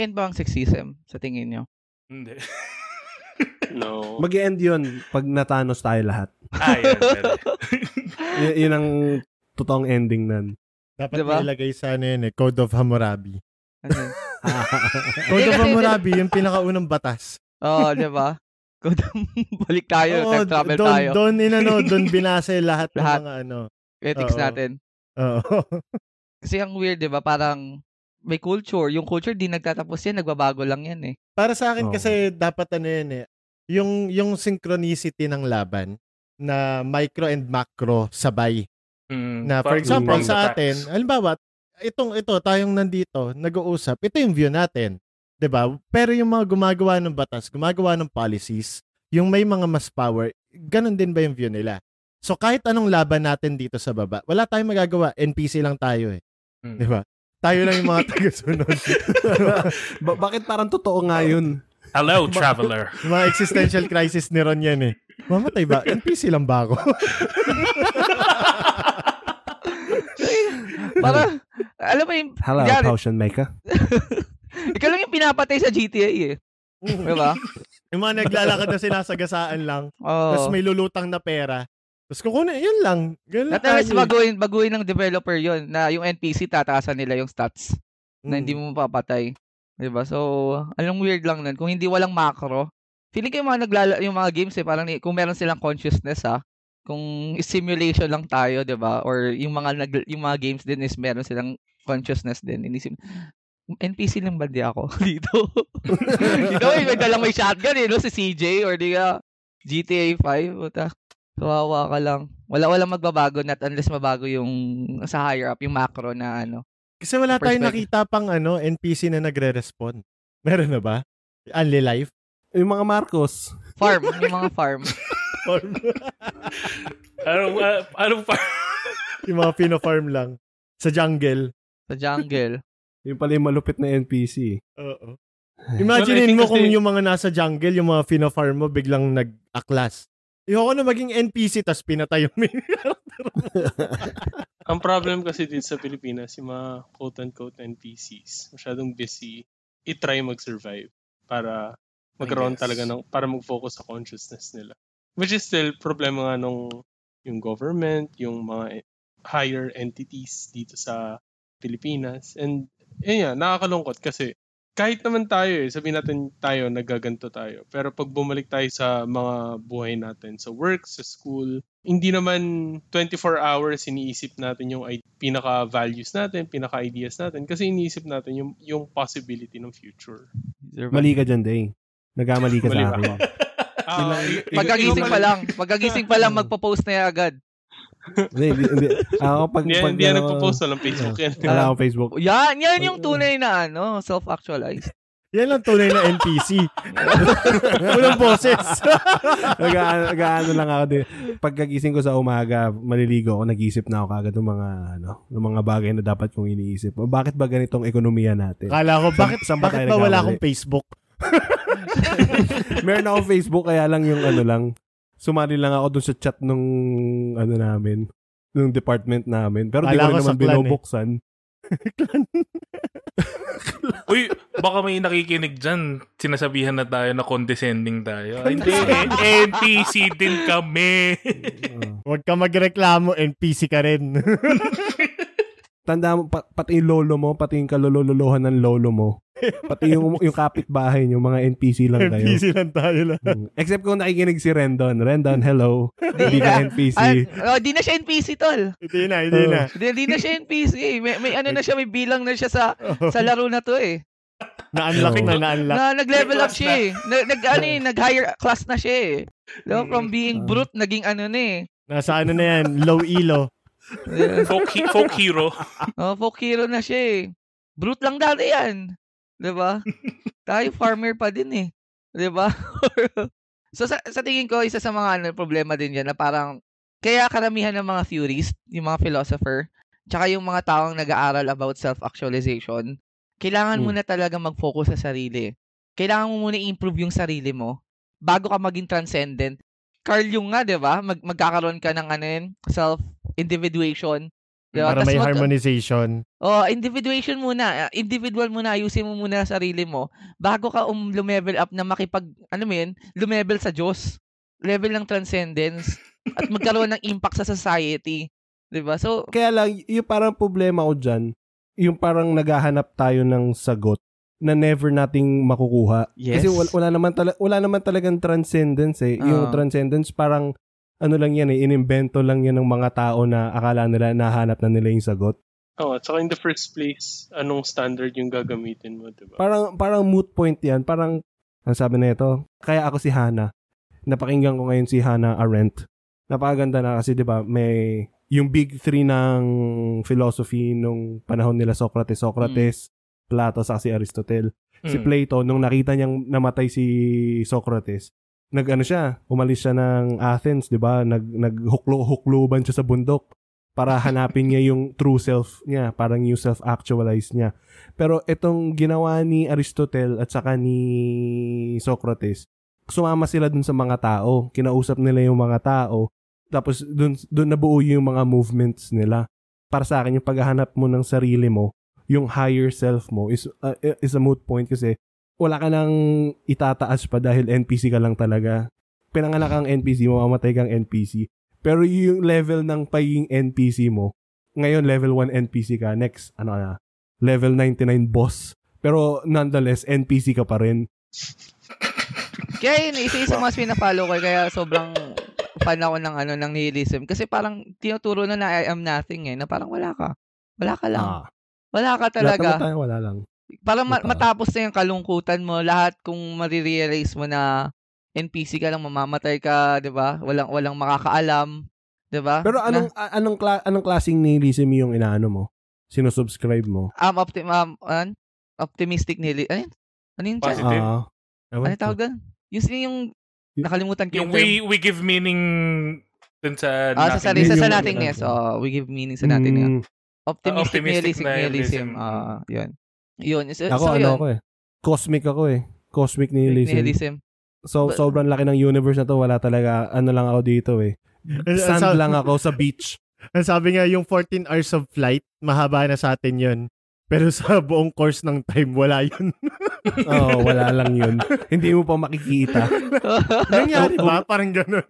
Mag-end ba ang sexism sa tingin nyo? Hindi. No. mag end yun pag natanos tayo lahat. ah, yan. Y- yun ang totoong ending nun. Dapat Diba? ilagay sa ano yun eh, Code of Hammurabi. Ano? Code of Hammurabi, yung pinakaunang batas. Oo, oh, di ba? Kung balik tayo, Oo, time travel doon, tayo. Doon, inano, doon binase lahat, Lahat. ng mga ano. Ethics Oo. natin. Oo. Kasi ang weird, di ba? Parang may culture. Yung culture, di nagtatapos yan. Nagbabago lang yan eh. Para sa akin Oo. kasi dapat ano yun eh, yung, yung synchronicity ng laban na micro and macro sabay. Mm, Na for example sa atin, halimbawa, itong ito tayong nandito, nag-uusap, ito yung view natin. 'Di ba? Pero yung mga gumagawa ng batas, gumagawa ng policies, yung may mga mas power, ganun din ba yung view nila? So kahit anong laban natin dito sa baba, wala tayong magagawa, NPC lang tayo eh. Mm. 'Di ba? Tayo lang yung mga taga-sunod. Ba- bakit parang totoo nga yun? Hello, traveler. yung mga existential crisis ni Ron yan eh. Mamatay ba? NPC lang ba ako? Para, alam mo yung, Hello, Kunyari, potion maker. ikaw lang yung pinapatay sa GTA eh. Di ba? yung mga naglalakad na sinasagasaan lang, Oo. tapos may lulutang na pera. Tapos kukunin, yun lang. Ganun At least baguhin, baguhin ng developer yon na yung NPC tataasan nila yung stats na Mm. hindi mo mapapatay. 'Di ba? So, anong weird lang nun. Kung hindi walang macro, feeling ko yung mga naglala, yung mga games eh, parang kung meron silang consciousness ha, kung simulation lang tayo, 'di ba? Or yung mga nag, yung mga games din is meron silang consciousness din. Inisip, NPC lang ba di ako dito? Ikaw eh, may dalang may shotgun eh, no? Si CJ or di ka GTA 5. Puta. Kawawa ka lang. Wala walang magbabago not unless mabago yung sa higher up, yung macro na ano. Kasi wala tayong nakita pang ano, NPC na nagre-respond. Meron na ba? Only life? Yung mga Marcos. Farm, yung mga farm. Anong, uh, anong pa? yung mga pino-farm lang. Sa jungle. Sa jungle. Yung pala yung malupit na NPC. Oo. Imaginein mo kung yung mga nasa jungle, yung mga pino-farm mo, biglang nag-aklas. Ayoko na maging NPC tas pinatay yung main Ang problem kasi dito sa Pilipinas, yung mga quote-unquote NPCs, masyadong busy, i-try mag-survive para magkaroon talaga ng, para mag-focus sa consciousness nila. Which is still problema nga nung yung government, yung mga higher entities dito sa Pilipinas. And, yun yan, nakakalungkot kasi kahit naman tayo eh, sabihin natin tayo, nagaganto tayo. Pero pag bumalik tayo sa mga buhay natin, sa work, sa school, hindi naman 24 hours iniisip natin yung pinaka-values natin, pinaka-ideas natin, kasi iniisip natin yung, yung possibility ng future. Mali ka dyan, Day. Nagkamali ka sa akin. Ah, i- Pagkagising ikaw pa lang. Pagkagising pa lang, magpo-post na yan agad. Hindi, hindi, hindi. Ako pag... Hindi, pag, hindi yan nagpo-post, walang Facebook yan. Wala akong Facebook. Yan, yan yung tunay na ano, self-actualized. Yan lang tunay na NPC. Walang boses. Nag- Nag-ano lang ako din. Pagkagising ko sa umaga, maliligo ako, nag-isip na ako kagad ng mga, ano, ng mga bagay na dapat kong iniisip. O, Bakit ba ganitong ekonomiya natin? Kala ko, bakit, ba bakit ba wala akong Facebook? Meron akong Facebook, kaya lang yung ano lang, sumali lang ako dun sa chat nung, ano namin, nung department namin. Pero di Kala ko naman eh. binubuksan. Uy, baka may nakikinig dyan. Sinasabihan na tayo na condescending tayo. Ay, Hindi, eh, NPC din kami. Huwag ka magreklamo, NPC ka rin. Tanda mo, pa- pati yung lolo mo, pati yung kalululuhan ng lolo mo, pati yung, yung kapitbahay nyo, mga NPC lang kayo. NPC lang tayo lang. Mm. Except kung nakikinig si Rendon. Rendon, hello. Hindi ka NPC. Ay, oh, di na siya NPC, tol. Hindi na, hindi na. Di, di na siya NPC. May, may ano na siya, may bilang na siya sa sa laro na to eh. Na-unlock na, na-unlock. Na nag-level up class siya eh. Nag, nag, ano, eh, nag-higher class na siya eh. No, from being Ah. brute, naging ano na eh. Nasa ano na yan, low elo. Yeah. folk, folk hero. Oh, folk hero na siya eh. Brute lang dati yan. 'Di ba? Tayo farmer pa din eh. 'Di ba? so sa, sa tingin ko isa sa mga ano, problema din 'yan na parang kaya karamihan ng mga theorists, yung mga philosopher, tsaka yung mga taong nag-aaral about self-actualization, kailangan mo Hmm. na talaga mag-focus sa sarili. Kailangan mo muna i-improve yung sarili mo bago ka maging transcendent. Carl Jung nga, 'di ba? Mag magkakaroon ka ng ano yun, self-individuation Diba? Para Tas may mag- harmonization. Oh, individuation muna. Individual muna, ayusin mo muna sarili mo bago ka um lumevel up na makipag ano mo yun, lumevel sa Diyos. Level ng transcendence at magkaroon ng impact sa society. 'Di ba? So, Kaya lang, yung parang problema ko dyan, yung parang naghahanap tayo ng sagot na never nating makukuha. Yes. Kasi wala, wala naman tala, wala naman talagang transcendence eh. Yung Ah. transcendence parang ano lang yan eh, inimbento lang yan ng mga tao na akala nila nahanap na nila yung sagot. Oh, at saka in the first place, anong standard yung gagamitin mo, di ba? Parang parang moot point yan. Parang ang sabi na ito, kaya ako si Hana. Napakinggan ko ngayon si Hannah Arendt. Napakaganda na kasi 'di ba, may yung big three ng philosophy nung panahon nila Socrates, Socrates, Plato, sa si Aristotle. Si Mm. Plato, nung nakita niyang namatay si Socrates, nag-ano siya, umalis siya ng Athens, 'di ba? Nag naghuklo-hukluban siya sa bundok para hanapin niya yung true self niya, parang yung self-actualize niya. Pero itong ginawa ni Aristotle at saka ni Socrates, sumama sila dun sa mga tao, kinausap nila yung mga tao, tapos dun, dun nabuo yung mga movements nila. Para sa akin, yung paghahanap mo ng sarili mo, yung higher self mo is, uh, is a moot point kasi wala ka nang itataas pa dahil NPC ka lang talaga. Pinanganak kang NPC, mamamatay kang NPC. Pero yung level ng pagiging NPC mo, ngayon level 1 NPC ka, next, ano na, level 99 boss. Pero nonetheless, NPC ka pa rin. kaya yun, isa isa mga pinapalo ko eh, kaya sobrang fan ako ng ano ng nihilism kasi parang tinuturo na na I am nothing eh, na parang wala ka. Wala ka lang. Ah, Wala ka talaga. naman tayo, wala lang. Para ma- Totoo. matapos na yung kalungkutan mo, lahat kung marirealize mo na NPC ka lang, mamamatay ka, 'di ba? Walang walang makakaalam, 'di ba? Pero anong a- anong kla- anong klaseng nihilism yung inaano mo? Sinusubscribe mo? um, optim um, an? optimistic nili. Ano yun? Ano yun? Positive. Ah, Ano tawag doon? Yung, yung nakalimutan ko Yung yung we, we give meaning dun sa Ah, sa sa, sa nothingness. Oh, we give meaning sa nothingness. mm, Optimistic, optimistic nihilism. nihilism. Ah, yun. Yun. So, ako so, ano yun. ako eh. Cosmic ako eh. Cosmic nihilism. Nihilism. So, But- sobrang laki ng universe na to. Wala talaga, ano lang ako dito eh. Sand Sa- lang ako sa beach. Ang sabi nga, yung 14 hours of flight, mahaba na sa atin yun. Pero sa buong course ng time, wala yun. Oo, wala lang yun. Hindi mo pa makikita. Nangyari ba? Parang ganun.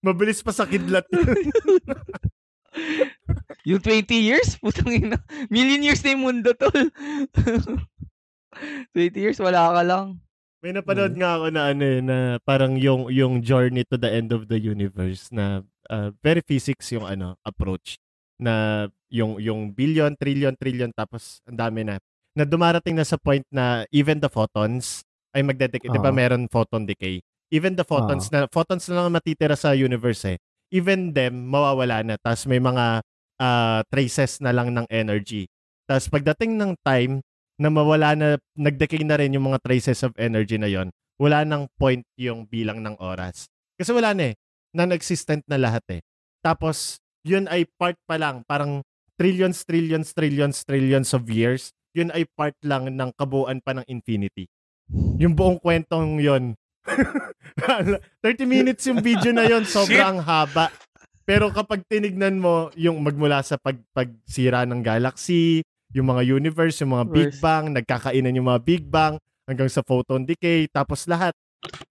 Mabilis pa sa kidlat yun. Yung 20 years? Putang ina. Million years na yung mundo, tol. 20 years, wala ka lang. May napanood nga ako na ano eh, na parang yung yung journey to the end of the universe na uh, very physics yung ano approach na yung yung billion, trillion, trillion tapos ang dami na na dumarating na sa point na even the photons ay magdedecay. 'Di ba meron photon decay? Even the photons na photons na lang matitira sa universe eh. Even them mawawala na. Tapos may mga ah, traces na lang ng energy. Tapos pagdating ng time na mawala na, nag-decay na rin yung mga traces of energy na yon wala nang point yung bilang ng oras. Kasi wala na eh. Non-existent na lahat eh. Tapos, yun ay part pa lang, parang trillions, trillions, trillions, trillions of years, yun ay part lang ng kabuuan pa ng infinity. Yung buong kwentong yon 30 minutes yung video na yon sobrang haba. Pero kapag tinignan mo yung magmula sa pag pagsira ng galaxy, yung mga universe, yung mga Big. Bang, nagkakainan yung mga Big Bang, hanggang sa photon decay, tapos lahat,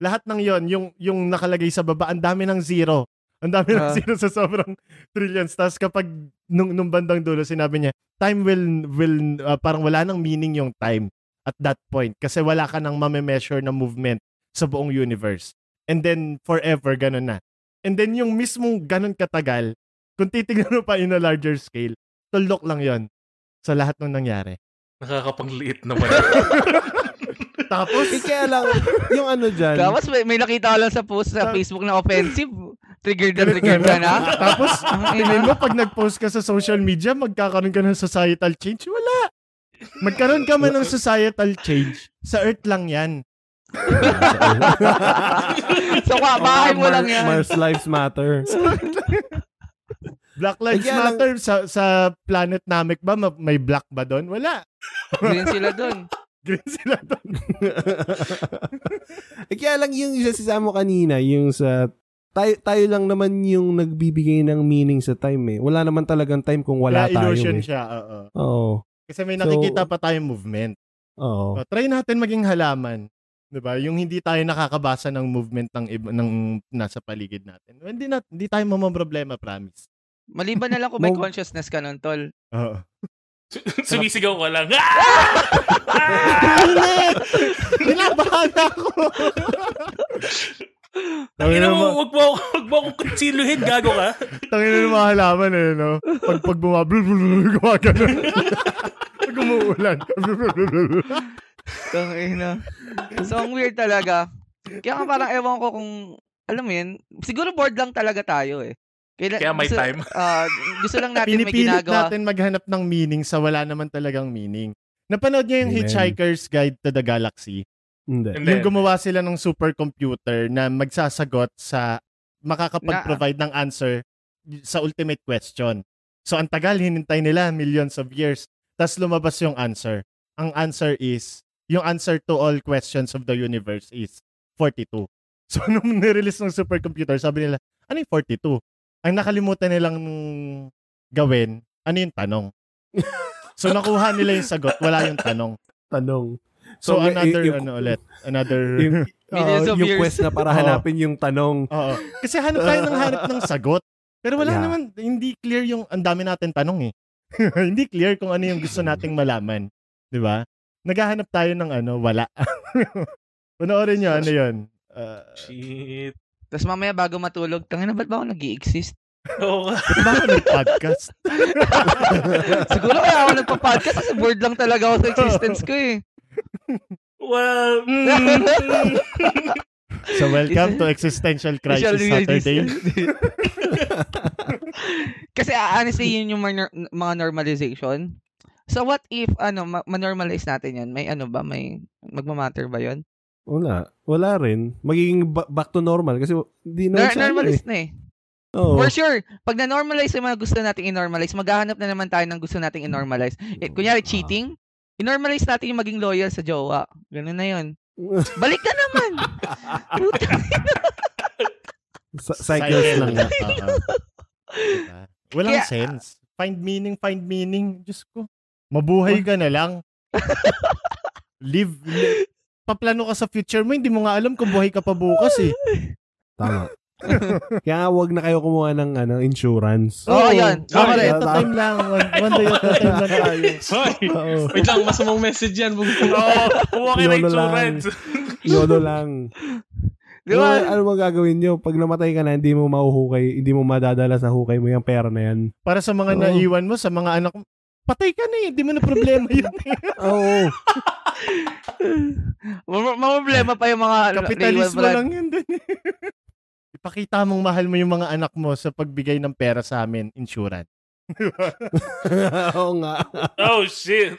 lahat ng yon yung, yung nakalagay sa baba, ang dami ng zero. Ang dami ng Ah. zero sa sobrang trillions. Tapos kapag nung, nung bandang dulo, sinabi niya, time will, will uh, parang wala nang meaning yung time at that point. Kasi wala ka nang mame-measure na movement sa buong universe. And then, forever, ganun na. And then, yung mismong ganun katagal, kung titignan mo pa in a larger scale, tuldok lang yon sa lahat ng nangyari. Nakakapangliit naman. Tapos, Eh, kaya lang, yung ano dyan, Tapos may, may nakita ko lang sa post sa Facebook na offensive. Triggered na triggered ka na. tapos, Ang tingin mo, pag nag-post ka sa social media, magkakaroon ka ng societal change? Wala. Magkaroon ka man ng societal change. Sa Earth lang yan. so, ka, bahay mo lang yan. Mars Lives Matter. Black Lives lang- Matter. Sa, sa planet Namek ba, ma- may black ba doon? Wala. Green sila dun. Green sila doon. eh, kaya lang yung isa sa mo kanina, yung sa tayo, tayo lang naman yung nagbibigay ng meaning sa time eh. Wala naman talagang time kung wala Kaya tayo illusion eh. siya, oo. Oo. Kasi may So- nakikita pa tayong movement. Oo. O, try natin maging halaman. 'Di ba? Yung hindi tayo nakakabasa ng movement ng iba, ng nasa paligid natin. Hindi na hindi tayo mamamroblema, promise. Maliban na lang kung may Mo- consciousness ka nun, tol. Oo. Sumisigaw ka lang. Ah! Init! Binabahan ako! Tangin Tangina mo, wag mo, wag mo akong konsiluhin, gago ka. tangina ng mga halaman eh, no? Pag, pag bumablo, gumagano. Pag umuulan. Tangina. So, ang weird talaga. Kaya nga parang ewan ko kung, alam mo yun, siguro bored lang talaga tayo eh. Kaya, Kaya may gusto, time. ah, gusto lang natin may Pinipilit ginagawa. natin maghanap ng meaning sa wala naman talagang meaning. Napanood niyo yung Amen. Hitchhiker's Guide to the Galaxy? Hindi. Hindi. Yung gumawa sila ng supercomputer na magsasagot sa makakapag-provide ng answer sa ultimate question. So ang tagal hinintay nila millions of years. Tapos lumabas yung answer. Ang answer is yung answer to all questions of the universe is 42. So nung nirelease ng supercomputer, sabi nila, ano yung 42? Ang nakalimutan nilang gawin, ano yung tanong? so nakuha nila yung sagot, wala yung tanong. Tanong. So, y- y- another, yung- ano ulit, another... Yung, of yung years. quest na para hanapin yung tanong. Oo. Kasi hanap tayo ng hanap ng sagot. Pero wala Yeah. naman, hindi clear yung, ang dami natin tanong eh. hindi clear kung ano yung gusto nating malaman. Di ba? Naghahanap tayo ng ano, wala. Panoorin nyo, ano yun? Uh, Shit. Tapos mamaya bago matulog, tangina ba't ba ako nag exist Oo nga. ba't ba ako nag-podcast? Siguro kaya ako nagpa-podcast kasi bored lang talaga ako sa existence ko eh. Well, mm, So, welcome to Existential Crisis Saturday. Kasi ah, honestly, yun yung mga normalization. So what if, ano, ma- ma-normalize natin yun? May ano ba? May magmamatter ba yun? Wala. Wala rin. Magiging ba- back to normal kasi hindi na Nor- normalize na eh. Oo. For sure, pag na-normalize yung mga gusto nating i-normalize, maghahanap na naman tayo ng gusto nating i-normalize. Eh, kunyari, Ah. cheating, i-normalize natin yung maging loyal sa jowa. Ganun na yun. Balik ka naman! Sa- cycles lang. Oo. Diba? Walang Kaya- sense. Find meaning, find meaning. Diyos ko. Mabuhay ka na lang. live, live. Paplano ka sa future mo, hindi mo nga alam kung buhay ka pa bukas eh. Tama. Kaya nga wag na kayo kumuha ng ano, insurance. Oo, yan. One Tama day rin. at a time lang. One, one day at a time lang tayo. Hoy! Wait lang, masamang message yan. Oo, kumuha kayo ng insurance. Yolo lang. Di ba? Ano, ano mo gagawin nyo? Pag namatay ka na, hindi mo mahuhukay, hindi mo madadala sa hukay mo yung pera na yan. Para sa mga Oo. naiwan mo, sa mga anak mo, patay ka na eh. Hindi mo na problema yun. Oo. Ma- Mamroblema pa yung mga Kapitalismo lang yun dun eh. Ipakita mong mahal mo yung mga anak mo sa pagbigay ng pera sa amin, insurance. Oo nga. Oh, shit.